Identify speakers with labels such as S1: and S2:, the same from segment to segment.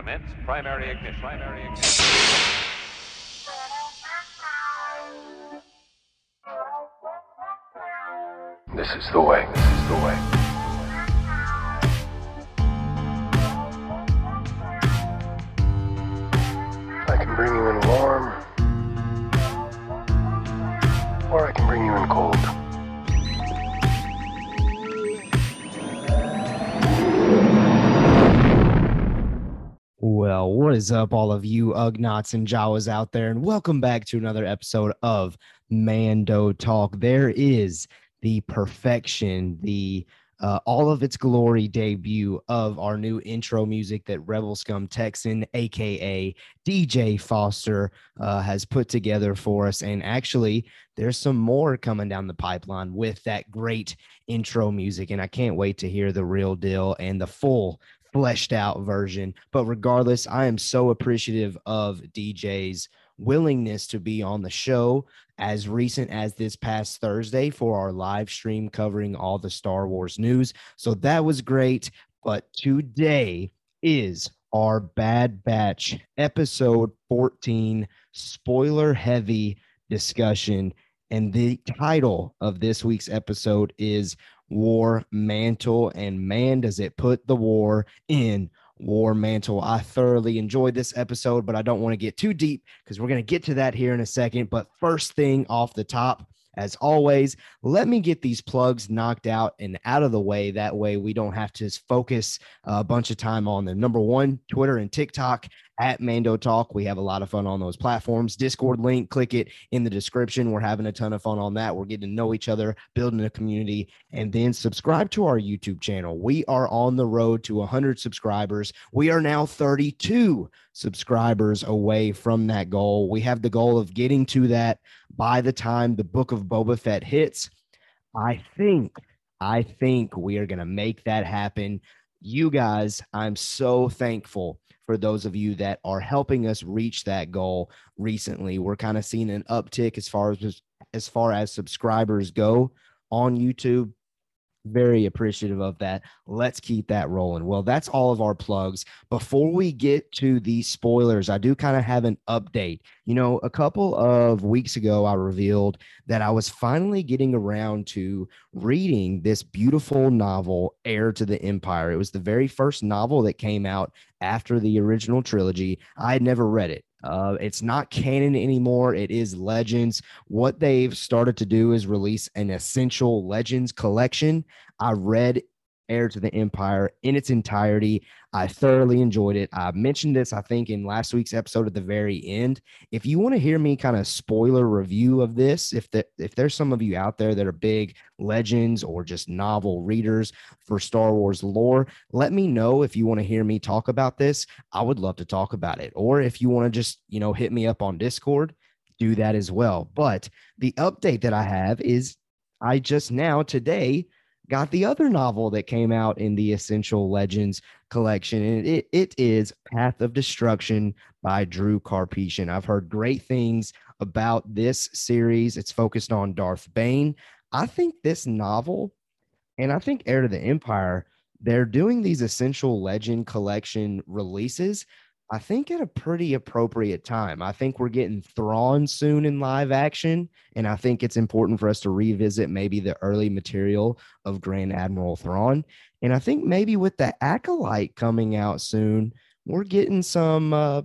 S1: Commence primary ignition. Primary ignition.
S2: This is the way. This is the way. I can bring you in warm, or I can bring you in cold.
S3: Well, what is up, all of you Ugnaughts and Jawas out there, and welcome back to another episode of Mando Talk. There is the perfection, the uh, all of its glory debut of our new intro music that Rebel Scum Texan, aka DJ Foster, uh, has put together for us. And actually, there's some more coming down the pipeline with that great intro music. And I can't wait to hear the real deal and the full fleshed out version. But regardless, I am so appreciative of DJ's willingness to be on the show as recent as this past Thursday for our live stream covering all the Star Wars news. So that was great. But today is our Bad Batch episode 14 spoiler heavy discussion. And the title of this week's episode is War Mantle. And man, does it put the war in War Mantle. I thoroughly enjoyed this episode, but I don't want to get too deep because we're going to get to that here in a second. But first thing off the top, as always, let me get these plugs knocked out and out of the way. That way, we don't have to focus a bunch of time on them. Number one, Twitter and TikTok at Mando Talk. We have a lot of fun on those platforms. Discord link, click it in the description. We're having a ton of fun on that. We're getting to know each other, building a community, and then subscribe to our YouTube channel. We are on the road to 100 subscribers. We are now 32 subscribers away from that goal. We have the goal of getting to that by the time the book of Boba Fett hits. I think, I think we are going to make that happen. You guys, I'm so thankful for those of you that are helping us reach that goal recently. We're kind of seeing an uptick as far as as far as subscribers go on YouTube. Very appreciative of that. Let's keep that rolling. Well, that's all of our plugs. Before we get to the spoilers, I do kind of have an update. You know, a couple of weeks ago, I revealed that I was finally getting around to reading this beautiful novel, Heir to the Empire. It was the very first novel that came out after the original trilogy. I had never read it. Uh, it's not canon anymore. It is Legends. What they've started to do is release an essential Legends collection. I read Heir to the Empire in its entirety. I thoroughly enjoyed it. I mentioned this, I think, in last week's episode at the very end. If you want to hear me kind of spoiler review of this, if the, if there's some of you out there that are big legends or just novel readers for Star Wars lore, let me know if you want to hear me talk about this. I would love to talk about it. Or if you want to just, you know, hit me up on Discord, do that as well. But the update that I have is I just now today got the other novel that came out in the Essential Legends collection, and it, it is Path of Destruction by Drew Karpyshyn. I've heard great things about this series. It's focused on Darth Bane. I think this novel, and I think Heir to the Empire, they're doing these Essential Legend collection releases. I think at a pretty appropriate time. I think we're getting Thrawn soon in live action, and I think it's important for us to revisit maybe the early material of Grand Admiral Thrawn. And I think maybe with the Acolyte coming out soon, we're getting some uh,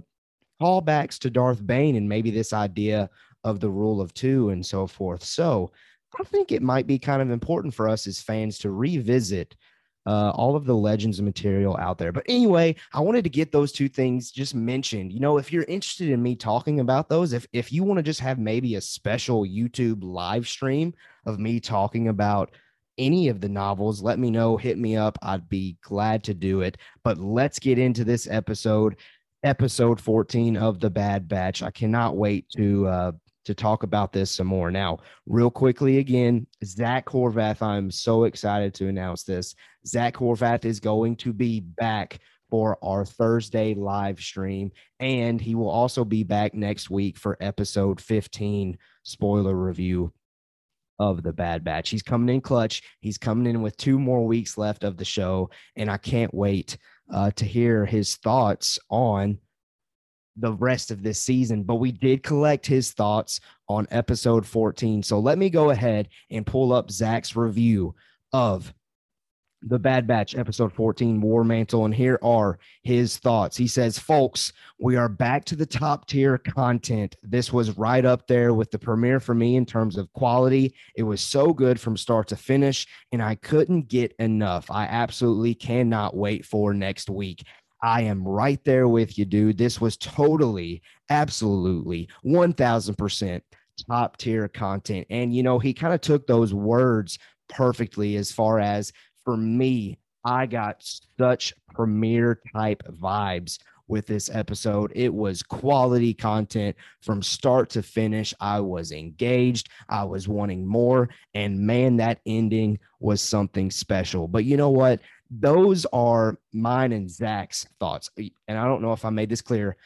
S3: callbacks to Darth Bane and maybe this idea of the rule of two and so forth. So I think it might be kind of important for us as fans to revisit uh, all of the legends and material out there. But anyway, I wanted to get those two things just mentioned. You know, if you're interested in me talking about those, if if you want to just have maybe a special YouTube live stream of me talking about any of the novels, let me know, hit me up. I'd be glad to do it. But let's get into this episode, episode 14 of The Bad Batch. I cannot wait to uh, to talk about this some more. Now, real quickly again, Zach Horvath, I'm so excited to announce this. Zach Horvath is going to be back for our Thursday live stream, and he will also be back next week for episode 15 spoiler review of the Bad Batch. He's coming in clutch. He's coming in with two more weeks left of the show, and I can't wait uh, to hear his thoughts on the rest of this season, but we did collect his thoughts on episode 14. So let me go ahead and pull up Zach's review of the Bad Batch episode 14 War Mantle. And here are his thoughts. He says, Folks, we are back to the top tier content. This was right up there with the premiere for me in terms of quality. It was so good from start to finish, and I couldn't get enough. I absolutely cannot wait for next week. I am right there with you, dude. This was totally, absolutely, 1000% top tier content. And, you know, he kind of took those words perfectly as far as for me, I got such premiere type vibes with this episode. It was quality content from start to finish. I was engaged, I was wanting more. And man, that ending was something special. But you know what? Those are mine and Zach's thoughts. And I don't know if I made this clear.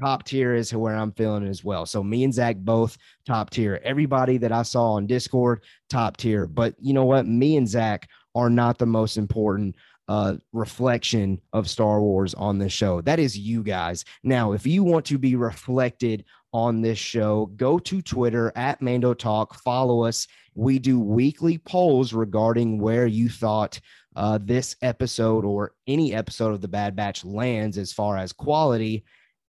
S3: Top tier is where I'm feeling as well. So me and Zach both top tier. Everybody that I saw on Discord, top tier. But you know what? Me and Zach are not the most important uh, reflection of Star Wars on this show. That is you guys. Now, if you want to be reflected on this show, go to Twitter at Mando Talk, follow us. We do weekly polls regarding where you thought uh, this episode or any episode of The Bad Batch lands as far as quality.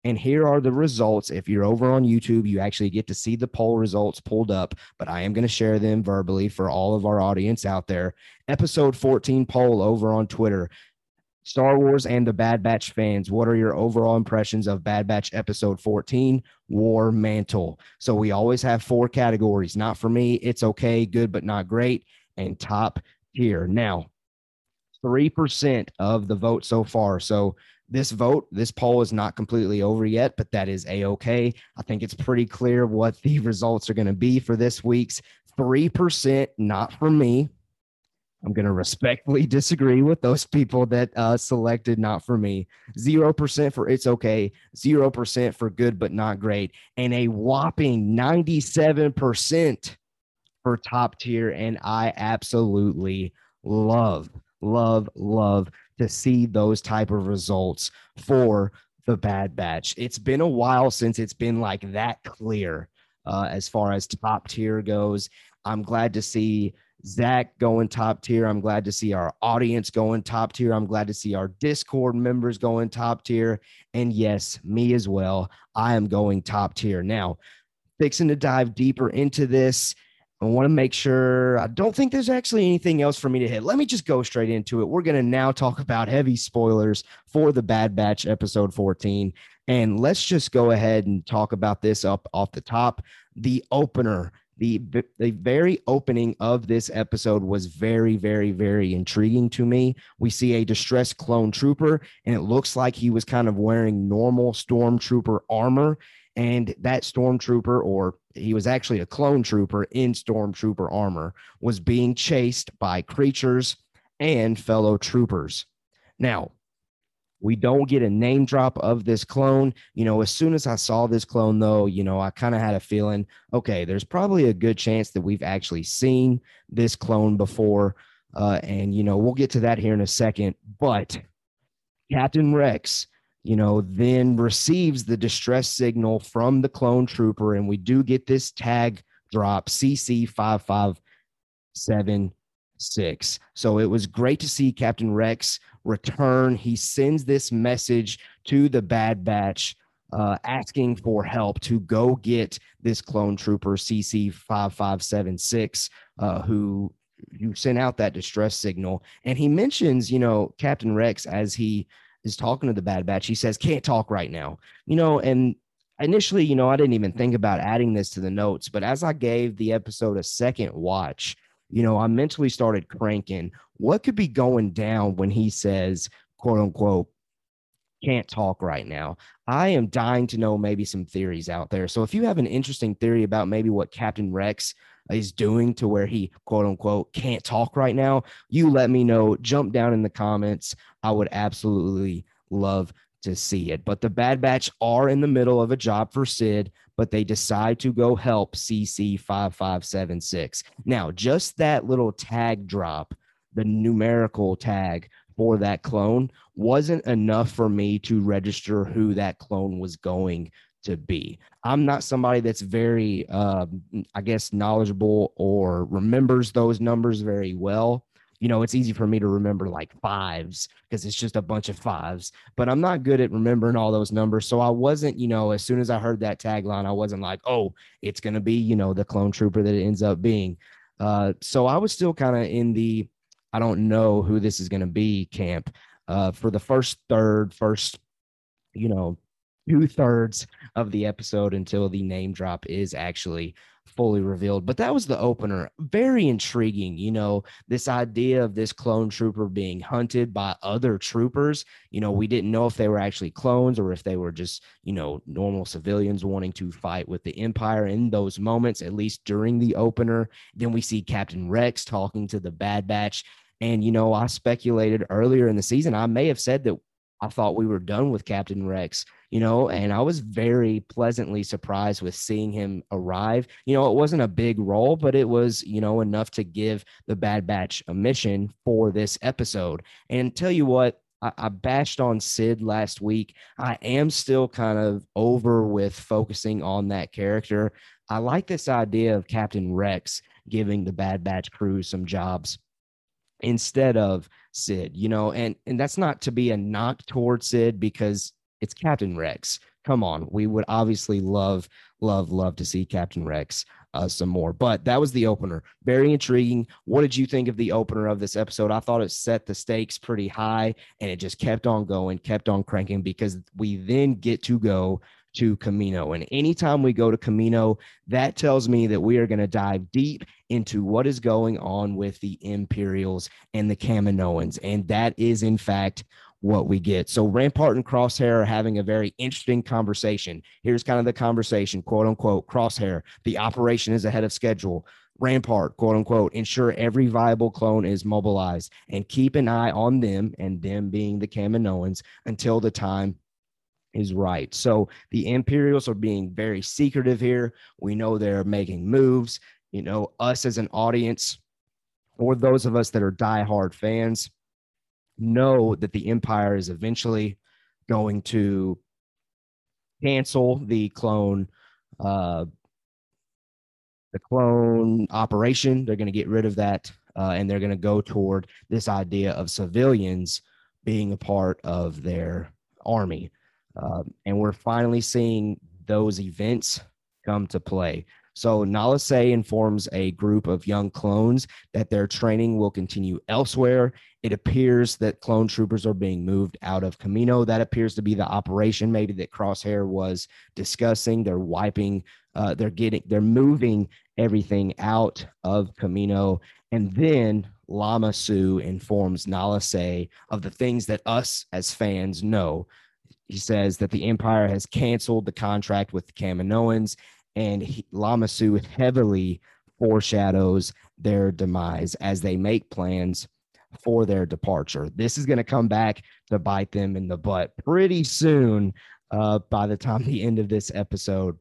S3: And here are the results. If you're over on YouTube, you actually get to see the poll results pulled up, but I am going to share them verbally for all of our audience out there. Episode 14 poll over on Twitter. Star Wars and the Bad Batch fans, what are your overall impressions of Bad Batch episode 14, War Mantle? So we always have four categories. Not for me, it's okay, good, but not great, and top tier. Now, 3% of the vote so far. So this vote, this poll is not completely over yet, but that is a okay. I think it's pretty clear what the results are going to be for this week's 3%, not for me. I'm going to respectfully disagree with those people that uh, selected not for me. 0% for it's okay, 0% for good but not great, and a whopping 97% for top tier. And I absolutely love, love, love to see those type of results for the Bad Batch. It's been a while since it's been like that clear uh, as far as top tier goes. I'm glad to see Zach going top tier. I'm glad to see our audience going top tier. I'm glad to see our Discord members going top tier. And yes, me as well. I am going top tier. Now, fixing to dive deeper into this I want to make sure. I don't think there's actually anything else for me to hit. Let me just go straight into it. We're going to now talk about heavy spoilers for the Bad Batch episode 14. And let's just go ahead and talk about this up off the top. The opener, the, the very opening of this episode was very, very, very intriguing to me. We see a distressed clone trooper, and it looks like he was kind of wearing normal stormtrooper armor and that stormtrooper or he was actually a clone trooper in stormtrooper armor was being chased by creatures and fellow troopers now we don't get a name drop of this clone you know as soon as i saw this clone though you know i kind of had a feeling okay there's probably a good chance that we've actually seen this clone before uh, and you know we'll get to that here in a second but captain rex you know, then receives the distress signal from the clone trooper, and we do get this tag drop CC five five seven six. So it was great to see Captain Rex return. He sends this message to the Bad Batch. Uh, asking for help to go get this clone trooper CC five five seven six, uh, who you sent out that distress signal. And he mentions, you know, Captain Rex as he is talking to the Bad Batch. He says, can't talk right now, you know, and initially, you know, I didn't even think about adding this to the notes, but as I gave the episode a second watch, you know, I mentally started cranking what could be going down when he says, quote unquote, can't talk right now. I am dying to know maybe some theories out there. So if you have an interesting theory about maybe what Captain Rex is doing to where he quote unquote can't talk right now, you let me know. Jump down in the comments. I would absolutely love to see it. But the Bad Batch are in the middle of a job for Cid, but they decide to go help CC 5576. Now, just that little tag drop, the numerical tag for that clone wasn't enough for me to register who that clone was going to be. I'm not somebody that's very, um, I guess, knowledgeable or remembers those numbers very well. You know, it's easy for me to remember like fives because it's just a bunch of fives, but I'm not good at remembering all those numbers. So I wasn't, you know, as soon as I heard that tagline, I wasn't like, oh, it's going to be, you know, the clone trooper that it ends up being. Uh, so I was still kind of in the, I don't know who this is going to be camp uh, for the first third, first, you know, two thirds of the episode until the name drop is actually fully revealed. But that was the opener. Very intriguing. You know, this idea of this clone trooper being hunted by other troopers. You know, we didn't know if they were actually clones or if they were just, you know, normal civilians wanting to fight with the Empire in those moments, at least during the opener. Then we see Captain Rex talking to the Bad Batch. And, you know, I speculated earlier in the season, I may have said that I thought we were done with Captain Rex, you know, and I was very pleasantly surprised with seeing him arrive. You know, it wasn't a big role, but it was, you know, enough to give the Bad Batch a mission for this episode. And tell you what, I, bashed on Cid last week. I am still kind of over with focusing on that character. I like this idea of Captain Rex giving the Bad Batch crew some jobs instead of Cid, you know, and and that's not to be a knock towards Cid because it's Captain Rex. Come on, we would obviously love, love, love to see Captain Rex uh, some more. But that was the opener. Very intriguing. What did you think of the opener of this episode? I thought it set the stakes pretty high, and it just kept on going, kept on cranking because we then get to go to Kamino. And anytime we go to Kamino, that tells me that we are going to dive deep into what is going on with the Imperials and the Kaminoans. And that is, in fact, what we get. So Rampart and Crosshair are having a very interesting conversation. Here's kind of the conversation, quote unquote, Crosshair, the operation is ahead of schedule. Rampart, quote unquote, ensure every viable clone is mobilized and keep an eye on them and them being the Kaminoans until the time is right. So the Imperials are being very secretive here. We know they're making moves. You know, us as an audience, or those of us that are diehard fans, know that the Empire is eventually going to cancel the clone uh, the clone operation. They're going to get rid of that, uh, and they're going to go toward this idea of civilians being a part of their army. Um, and we're finally seeing those events come to play. So Nala Se informs a group of young clones that their training will continue elsewhere. It appears that clone troopers are being moved out of Kamino. That appears to be the operation maybe that Crosshair was discussing. They're wiping, uh, they're getting, they're moving everything out of Kamino. And then Lama Su informs Nala Se of the things that us as fans know he says that the Empire has canceled the contract with the Kaminoans, and he, Lama Su heavily foreshadows their demise as they make plans for their departure. This is going to come back to bite them in the butt pretty soon uh, by the time the end of this episode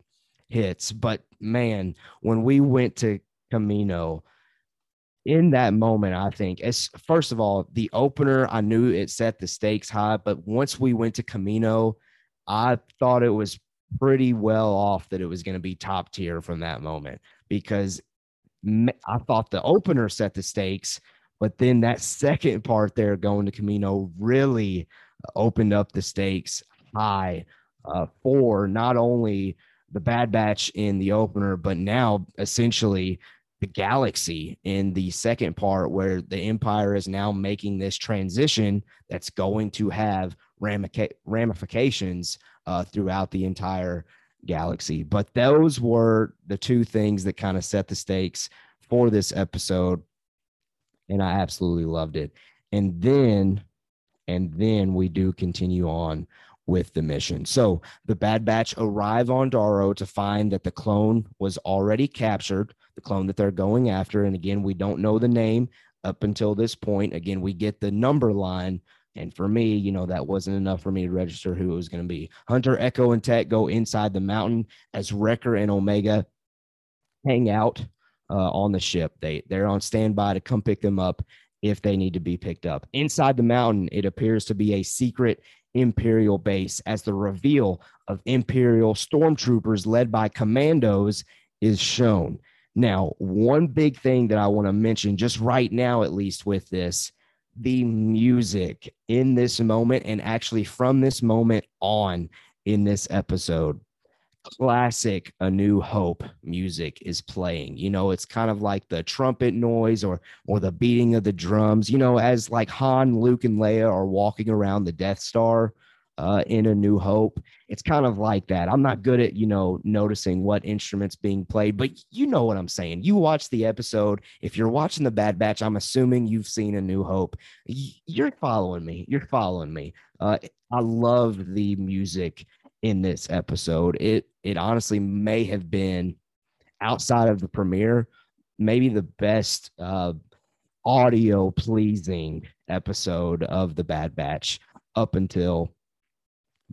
S3: hits. But man, when we went to Kamino, in that moment, I think, as first of all, the opener, I knew it set the stakes high, but once we went to Kamino, I thought it was pretty well off that it was going to be top tier from that moment because I thought the opener set the stakes, but then that second part there going to Kamino really opened up the stakes high uh, for not only the Bad Batch in the opener, but now essentially the galaxy in the second part where the empire is now making this transition that's going to have ramifications uh, throughout the entire galaxy but those were the two things that kind of set the stakes for this episode and i absolutely loved it and then and then we do continue on with the mission. So the Bad Batch arrive on Daro to find that the clone was already captured, the clone that they're going after. And again, we don't know the name up until this point. Again, we get the number line. And for me, you know, that wasn't enough for me to register who it was going to be. Hunter, Echo, and Tech go inside the mountain as Wrecker and Omega hang out uh, on the ship. They they're on standby to come pick them up if they need to be picked up. Inside the mountain, it appears to be a secret Imperial base as the reveal of Imperial stormtroopers led by commandos is shown. Now, one big thing that I want to mention just right now, at least with this, the music in this moment and actually from this moment on in this episode. Classic a new hope music is playing. You know it's kind of like the trumpet noise or or the beating of the drums you know as like han luke and leia are walking around the death star uh, in a new hope. It's kind of like that. I'm not good at you know noticing what instruments being played but you know what i'm saying. You watch the episode. If you're watching the bad batch i'm assuming you've seen a new hope. You're following me. You're following me. Uh, i love the music in this episode. It it honestly may have been outside of the premiere, maybe the best uh, audio pleasing episode of the Bad Batch up until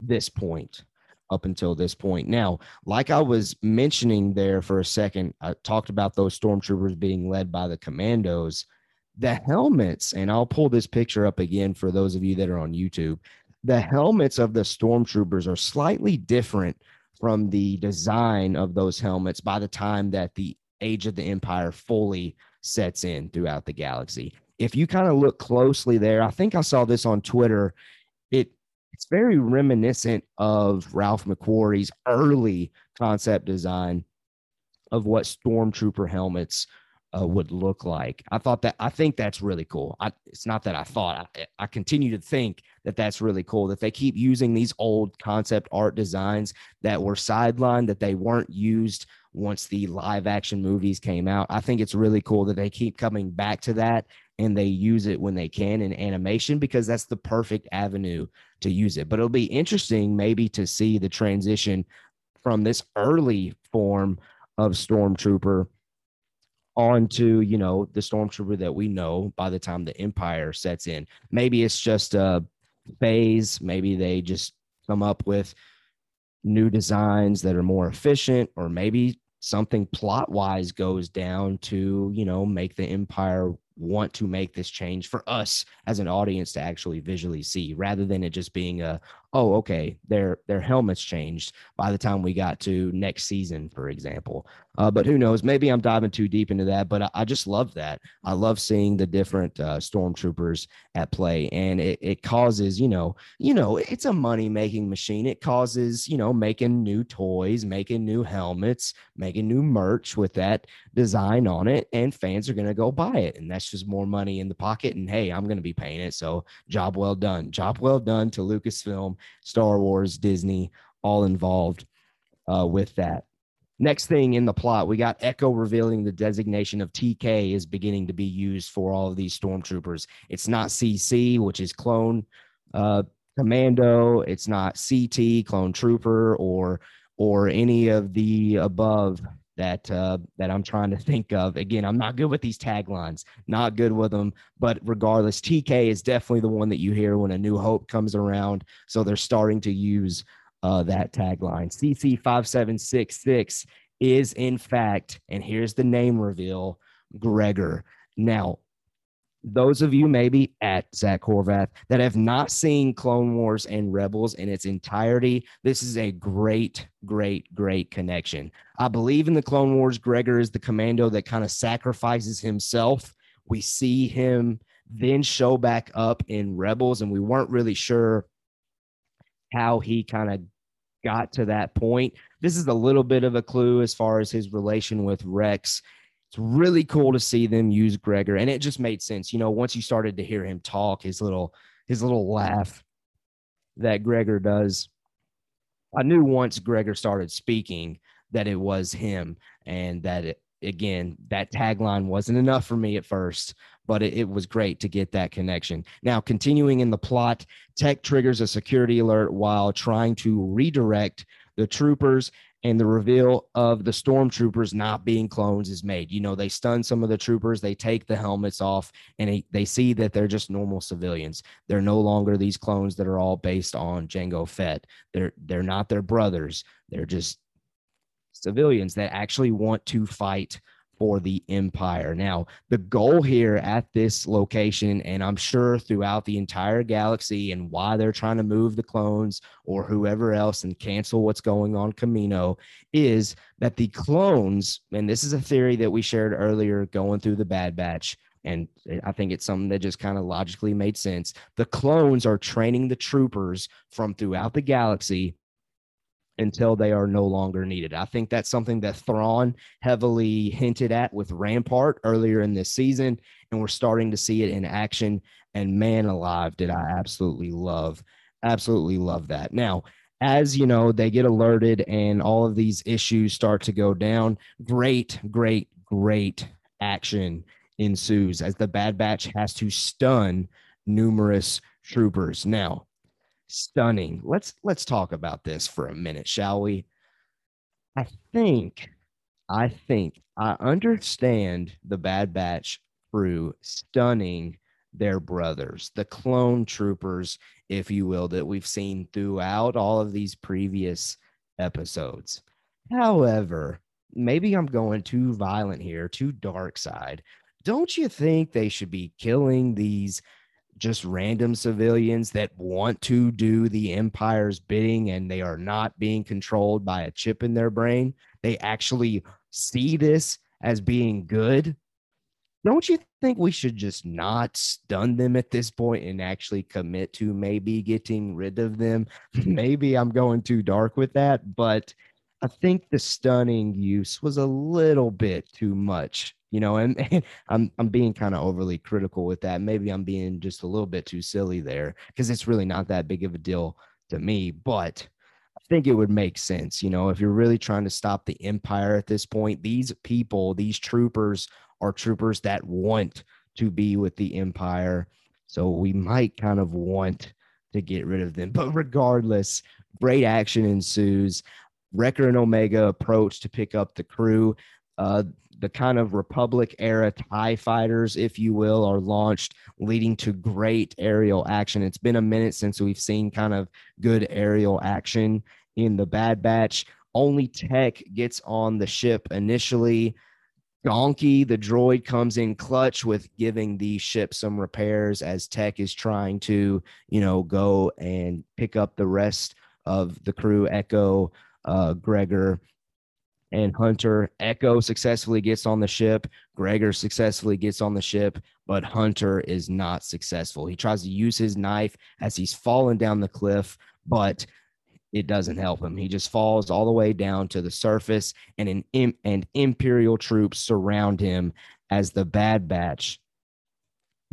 S3: this point. Up until this point. Now, like I was mentioning there for a second, I talked about those stormtroopers being led by the commandos. The helmets, and I'll pull this picture up again for those of you that are on YouTube the helmets of the stormtroopers are slightly different from the design of those helmets by the time that the age of the empire fully sets in throughout the galaxy if you kind of look closely there i think i saw this on twitter it very reminiscent of ralph mcquarrie's early concept design of what stormtrooper helmets uh, would look like. I thought that I think that's really cool. I, it's not that I thought I, I continue to think that that's really cool that they keep using these old concept art designs that were sidelined that they weren't used once the live action movies came out. I think it's really cool that they keep coming back to that and they use it when they can in animation because that's the perfect avenue to use it. But it'll be interesting maybe to see the transition from this early form of stormtrooper onto you know the stormtrooper that we know by the time the empire sets in maybe it's just a phase maybe they just come up with new designs that are more efficient or maybe something plot wise goes down to you know make the empire want to make this change for us as an audience to actually visually see rather than it just being a oh okay their their helmets changed by the time we got to next season for example. Uh, but who knows? Maybe i'm diving too deep into that but i, I just love that. I love seeing the different uh, stormtroopers at play and it, it causes you know you know it's a money making machine. It causes you know making new toys making new helmets making new merch with that design on it and fans are going to go buy it and that's just more money in the pocket and hey i'm going to be paying it so job well done job well done to lucasfilm Star Wars, Disney, all involved uh, with that. Next thing in the plot, we got Echo revealing the designation of TK is beginning to be used for all of these stormtroopers. It's not CC, which is clone uh, commando. It's not CT, clone trooper, or or any of the above that uh, that I'm trying to think of. Again, I'm not good with these taglines, not good with them. But regardless, TK is definitely the one that you hear when a New Hope comes around. So they're starting to use uh, that tagline. CC five seven six six is in fact, and here's the name reveal, Gregor. Now, those of you maybe at Zach Horvath that have not seen Clone Wars and Rebels in its entirety, this is a great, great, great connection. I believe in the Clone Wars. Gregor is the commando that kind of sacrifices himself. We see him then show back up in Rebels, and we weren't really sure how he kind of got to that point. This is a little bit of a clue as far as his relation with Rex it's really cool to see them use Gregor, and it just made sense. You know, once you started to hear him talk, his little his little laugh that Gregor does. I knew once Gregor started speaking that it was him, and that it, again that tagline wasn't enough for me at first, but it, it was great to get that connection. Now, continuing in the plot, Tech triggers a security alert while trying to redirect the troopers and the reveal of the stormtroopers not being clones is made. You know, they stun some of the troopers, they take the helmets off, and they, they see that they're just normal civilians. They're no longer these clones that are all based on Jango Fett. They're they're not their brothers. They're just civilians that actually want to fight for the Empire. Now, the goal here at this location, and I'm sure throughout the entire galaxy, and why they're trying to move the clones or whoever else and cancel what's going on Kamino, is that the clones, and this is a theory that we shared earlier going through the Bad Batch. And I think it's something that just kind of logically made sense. The clones are training the troopers from throughout the galaxy until they are no longer needed. I think that's something that Thrawn heavily hinted at with Rampart earlier in this season, and we're starting to see it in action. And man alive, did I absolutely love, absolutely love that. Now, as you know, they get alerted and all of these issues start to go down. Great, great, great action ensues as the Bad Batch has to stun numerous troopers. Now, stunning. Let's let's talk about this for a minute, shall we? I think I think I understand the Bad Batch crew stunning their brothers, the clone troopers, if you will, that we've seen throughout all of these previous episodes. However, maybe I'm going too violent here, too dark side. Don't you think they should be killing these just random civilians that want to do the empire's bidding and they are not being controlled by a chip in their brain. They actually see this as being good. Don't you think we should just not stun them at this point and actually commit to maybe getting rid of them? maybe I'm going too dark with that, but I think the stunning use was a little bit too much you know, and, and I'm I'm being kind of overly critical with that. Maybe I'm being just a little bit too silly there because it's really not that big of a deal to me, but I think it would make sense, you know, if you're really trying to stop the empire at this point, these people, these troopers are troopers that want to be with the empire. So we might kind of want to get rid of them. But regardless, great action ensues. Wrecker and Omega approach to pick up the crew. Uh, the kind of Republic era TIE fighters, if you will, are launched, leading to great aerial action. It's been a minute since we've seen kind of good aerial action in the Bad Batch. Only Tech gets on the ship initially. Gonky, the droid, comes in clutch with giving the ship some repairs as Tech is trying to, you know, go and pick up the rest of the crew. Echo, uh, Gregor, and Hunter. Echo successfully gets on the ship. Gregor successfully gets on the ship, but Hunter is not successful. He tries to use his knife as he's falling down the cliff, but it doesn't help him. He just falls all the way down to the surface, and an and Imperial troops surround him as the Bad Batch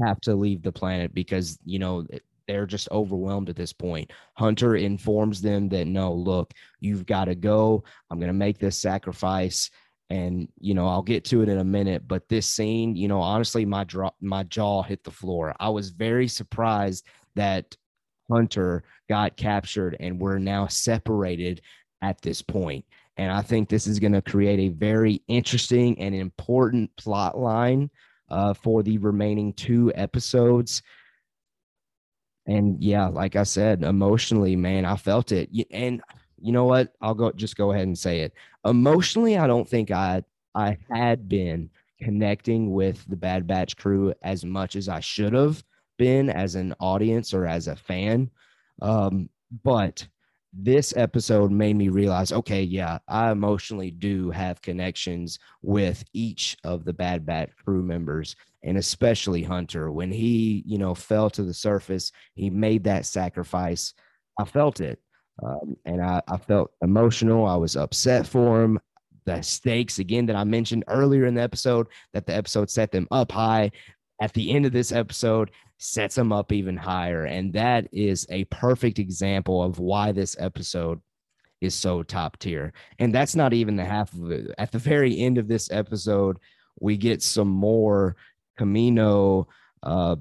S3: have to leave the planet because you know they're just overwhelmed at this point. Hunter informs them that no, look, you've got to go. I'm going to make this sacrifice and you know I'll get to it in a minute but this scene you know honestly my draw my jaw hit the floor I was very surprised that Hunter got captured and we're now separated at this point. and I think this is going to create a very interesting and important plot line uh, for the remaining two episodes and yeah, like I said, emotionally, man, I felt it. And you know what? I'll go just go ahead and say it. Emotionally, I don't think I I had been connecting with the Bad Batch crew as much as I should have been as an audience or as a fan. Um, but this episode made me realize okay, yeah, I emotionally do have connections with each of the Bad Batch crew members and especially Hunter. When he, you know, fell to the surface, he made that sacrifice. I felt it. Um, and I, I felt emotional. I was upset for him. The stakes, again, that I mentioned earlier in the episode, that the episode set them up high. At the end of this episode, sets them up even higher. And that is a perfect example of why this episode is so top tier. And that's not even the half of it. At the very end of this episode, we get some more Kamino uh,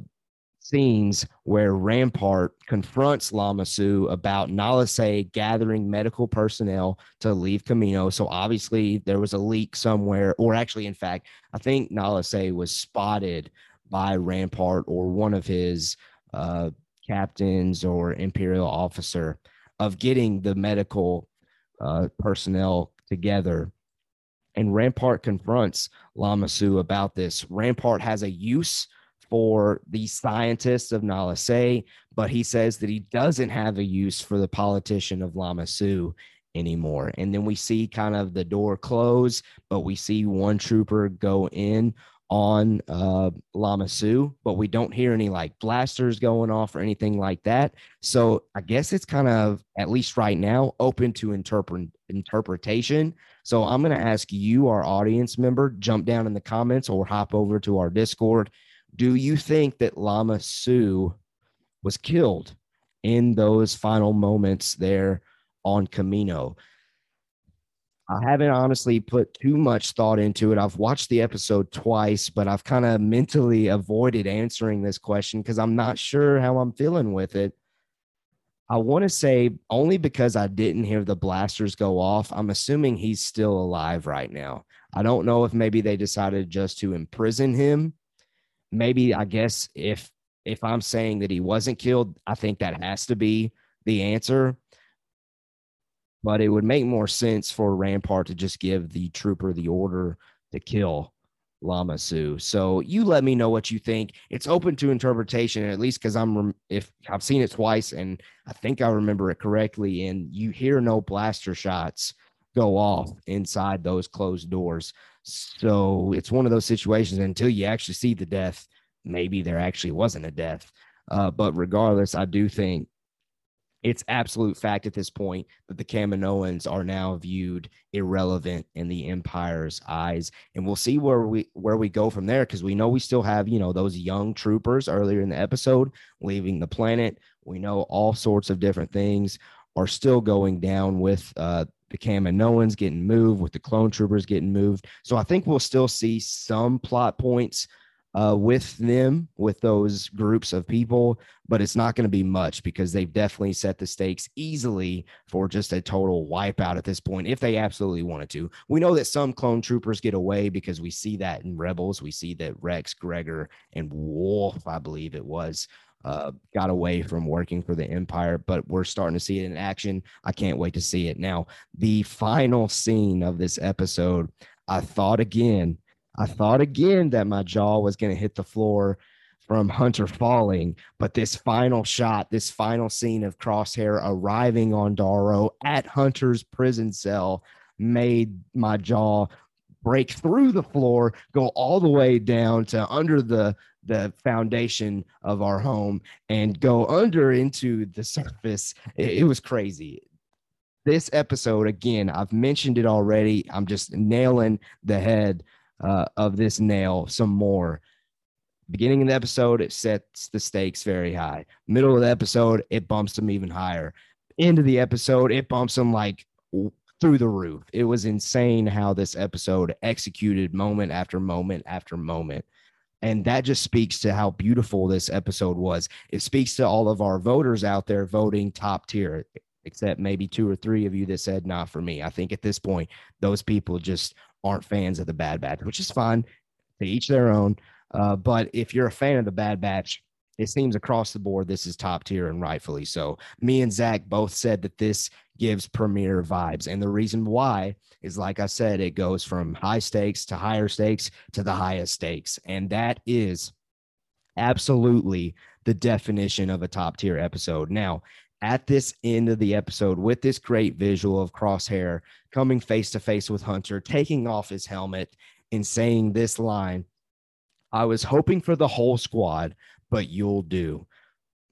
S3: scenes where Rampart confronts Lama Su about Nala Se gathering medical personnel to leave Kamino. So obviously there was a leak somewhere, or actually, in fact, I think Nala Se was spotted by Rampart or one of his uh, captains or imperial officer of getting the medical uh, personnel together And Rampart confronts Lama Su about this. Rampart has a use for the scientists of Nala Se, but he says that he doesn't have a use for the politician of Lama Su anymore. And then we see kind of the door close, but we see one trooper go in on uh, Lama Su, but we don't hear any like blasters going off or anything like that. So I guess it's kind of, at least right now, open to interpret interpretation. So I'm going to ask you, our audience member, jump down in the comments or hop over to our Discord. Do you think that Lama Su was killed in those final moments there on Kamino? I haven't honestly put too much thought into it. I've watched the episode twice, but I've kind of mentally avoided answering this question because I'm not sure how I'm feeling with it. I want to say only because I didn't hear the blasters go off, I'm assuming he's still alive right now. I don't know if maybe they decided just to imprison him. Maybe I guess if if I'm saying that he wasn't killed, I think that has to be the answer but it would make more sense for Rampart to just give the trooper the order to kill Lama Su. So you let me know what you think. It's open to interpretation, at least because I'm if I've seen it twice and I think I remember it correctly. And you hear no blaster shots go off inside those closed doors. So it's one of those situations until you actually see the death. Maybe there actually wasn't a death. Uh, but regardless, I do think it's absolute fact at this point that the Kaminoans are now viewed irrelevant in the empire's eyes and we'll see where we where we go from there because we know we still have you know those young troopers earlier in the episode leaving the planet. We know all sorts of different things are still going down with uh the Kaminoans getting moved with the clone troopers getting moved. So i think we'll still see some plot points uh, with them, with those groups of people, but it's not going to be much because they've definitely set the stakes easily for just a total wipeout at this point, if they absolutely wanted to. We know that some clone troopers get away because we see that in Rebels. We see that Rex, Gregor, and Wolf, I believe it was, uh, got away from working for the Empire, but we're starting to see it in action. I can't wait to see it. Now, the final scene of this episode, I thought again I thought again that my jaw was going to hit the floor from Hunter falling, but this final shot, this final scene of Crosshair arriving on Daro at Hunter's prison cell made my jaw break through the floor, go all the way down to under the the foundation of our home and go under into the surface. It, it was crazy this episode again i've mentioned it already i'm just nailing the head uh, of this nail some more. Beginning of the episode, it sets the stakes very high. Middle of the episode, it bumps them even higher. End of the episode, it bumps them like through the roof. It was insane how this episode executed moment after moment after moment. And that just speaks to how beautiful this episode was. It speaks to all of our voters out there voting top tier, except maybe two or three of you that said not for me. I think at this point, those people just aren't fans of the Bad Batch, which is fine. They each their own. Uh, but if you're a fan of the Bad Batch, it seems across the board this is top tier and rightfully so. Me and Zach both said that this gives premiere vibes. And the reason why is like I said, it goes from high stakes to higher stakes to the highest stakes. And that is absolutely the definition of a top tier episode. Now, at this end of the episode with this great visual of Crosshair coming face to face with Hunter, taking off his helmet and saying this line I was hoping for the whole squad, but you'll do.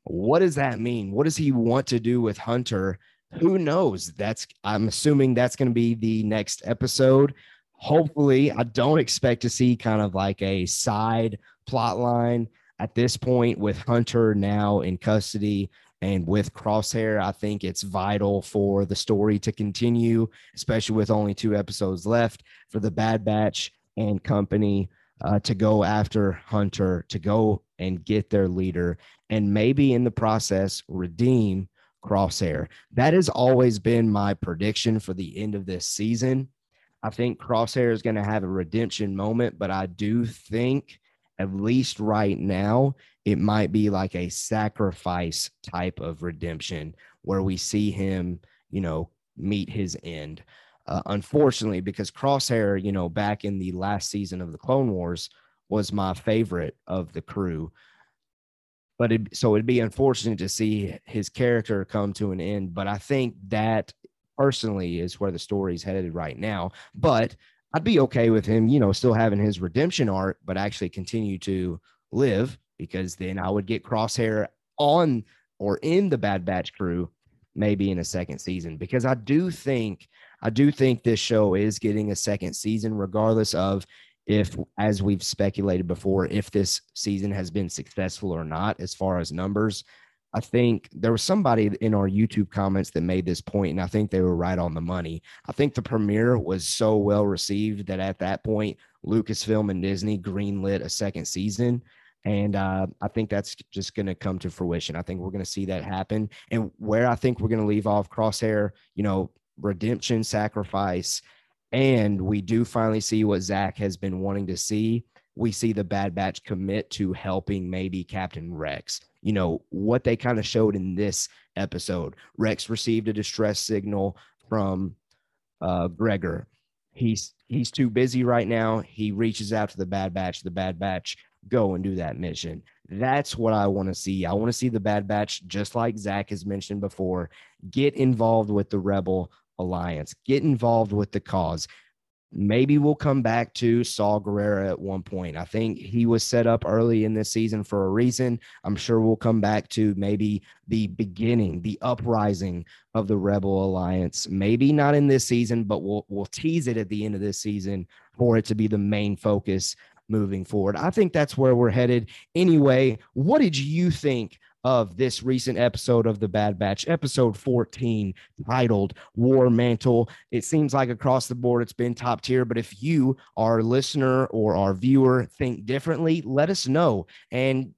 S3: What does that mean? What does he want to do with Hunter? Who knows? That's I'm assuming that's going to be the next episode. Hopefully, I don't expect to see kind of like a side plot line at this point with Hunter now in custody and with Crosshair, I think it's vital for the story to continue, especially with only two episodes left for the Bad Batch and company uh, to go after Hunter, to go and get their leader, and maybe in the process redeem Crosshair. That has always been my prediction for the end of this season. I think Crosshair is going to have a redemption moment, but I do think, at least right now, it might be like a sacrifice type of redemption where we see him, you know, meet his end. Uh, unfortunately, because Crosshair, you know, back in the last season of the Clone Wars, was my favorite of the crew. But it, so it'd be unfortunate to see his character come to an end. But I think that personally is where the story's headed right now. But I'd be okay with him, you know, still having his redemption arc, but actually continue to live because then I would get Crosshair on or in the Bad Batch crew maybe in a second season because I do think I do think this show is getting a second season regardless of if as we've speculated before if this season has been successful or not as far as numbers I think there was somebody in our YouTube comments that made this point, and I think they were right on the money. I think the premiere was so well received that at that point, Lucasfilm and Disney greenlit a second season. And uh, I think that's just going to come to fruition. I think we're going to see that happen. And where I think we're going to leave off Crosshair, you know, redemption, sacrifice, and we do finally see what Zach has been wanting to see. We see the Bad Batch commit to helping maybe Captain Rex. You know, what they kind of showed in this episode. Rex received a distress signal from uh, Gregor. He's he's too busy right now. He reaches out to the Bad Batch. The Bad Batch go and do that mission. That's what I want to see. I want to see the Bad Batch, just like Zach has mentioned before, get involved with the Rebel Alliance, get involved with the cause. Maybe we'll come back to Saw Gerrera at one point. I think he was set up early in this season for a reason. I'm sure we'll come back to maybe the beginning, the uprising of the Rebel Alliance. Maybe not in this season, but we'll we'll tease it at the end of this season for it to be the main focus moving forward. I think that's where we're headed. Anyway, what did you think of this recent episode of The Bad Batch, episode 14, titled War Mantle? It seems like across the board it's been top tier, but if you, our listener or our viewer, think differently, let us know. And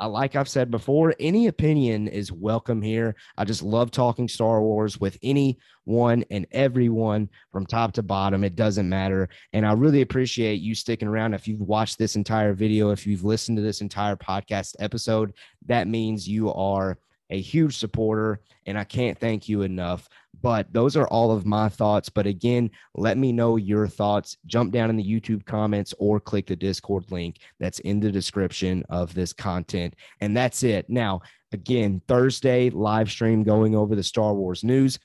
S3: uh, like I've said before, any opinion is welcome here. I just love talking Star Wars with anyone and everyone from top to bottom. It doesn't matter. And I really appreciate you sticking around. If you've watched this entire video, if you've listened to this entire podcast episode, that means you are a huge supporter, and I can't thank you enough. But those are all of my thoughts. But again, let me know your thoughts. Jump down in the YouTube comments or click the Discord link that's in the description of this content. And that's it. Now, again, Thursday live stream going over the Star Wars news.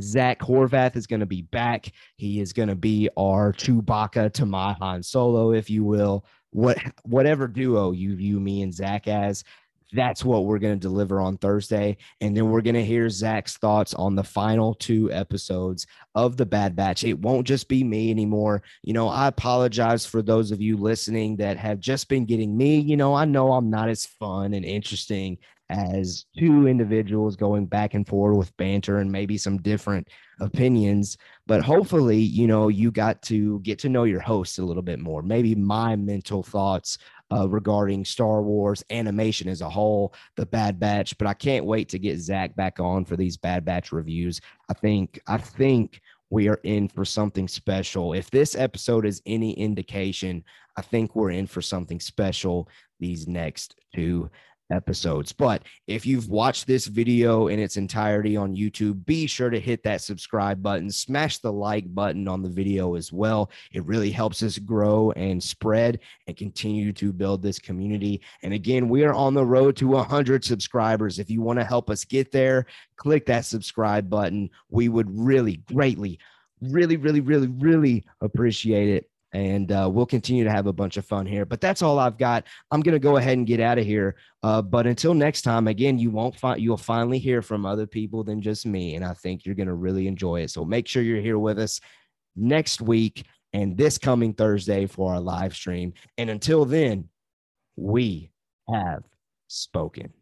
S3: Zach Horvath is going to be back. He is going to be our Chewbacca to my Han Solo, if you will. What whatever duo you view me and Zach as, that's what we're going to deliver on Thursday. And then we're going to hear Zach's thoughts on the final two episodes of The Bad Batch. It won't just be me anymore. You know, I apologize for those of you listening that have just been getting me. You know, I know I'm not as fun and interesting as two individuals going back and forth with banter and maybe some different opinions but hopefully you know you got to get to know your host a little bit more maybe my mental thoughts uh, regarding Star Wars animation as a whole, the Bad Batch. But I can't wait to get Zach back on for these Bad Batch reviews. I think I think we are in for something special. If this episode is any indication, I think we're in for something special these next two episodes. But if you've watched this video in its entirety on YouTube, be sure to hit that subscribe button, smash the like button on the video as well. It really helps us grow and spread and continue to build this community. And again, we are on the road to 100 subscribers. If you want to help us get there, click that subscribe button. We would really greatly really, really, really, really appreciate it and uh, we'll continue to have a bunch of fun here. But that's all I've got. I'm gonna go ahead and get out of here. Uh, but until next time, again, you won't find you'll finally hear from other people than just me, and I think you're gonna really enjoy it. So make sure you're here with us next week and this coming Thursday for our live stream. And until then, we have spoken.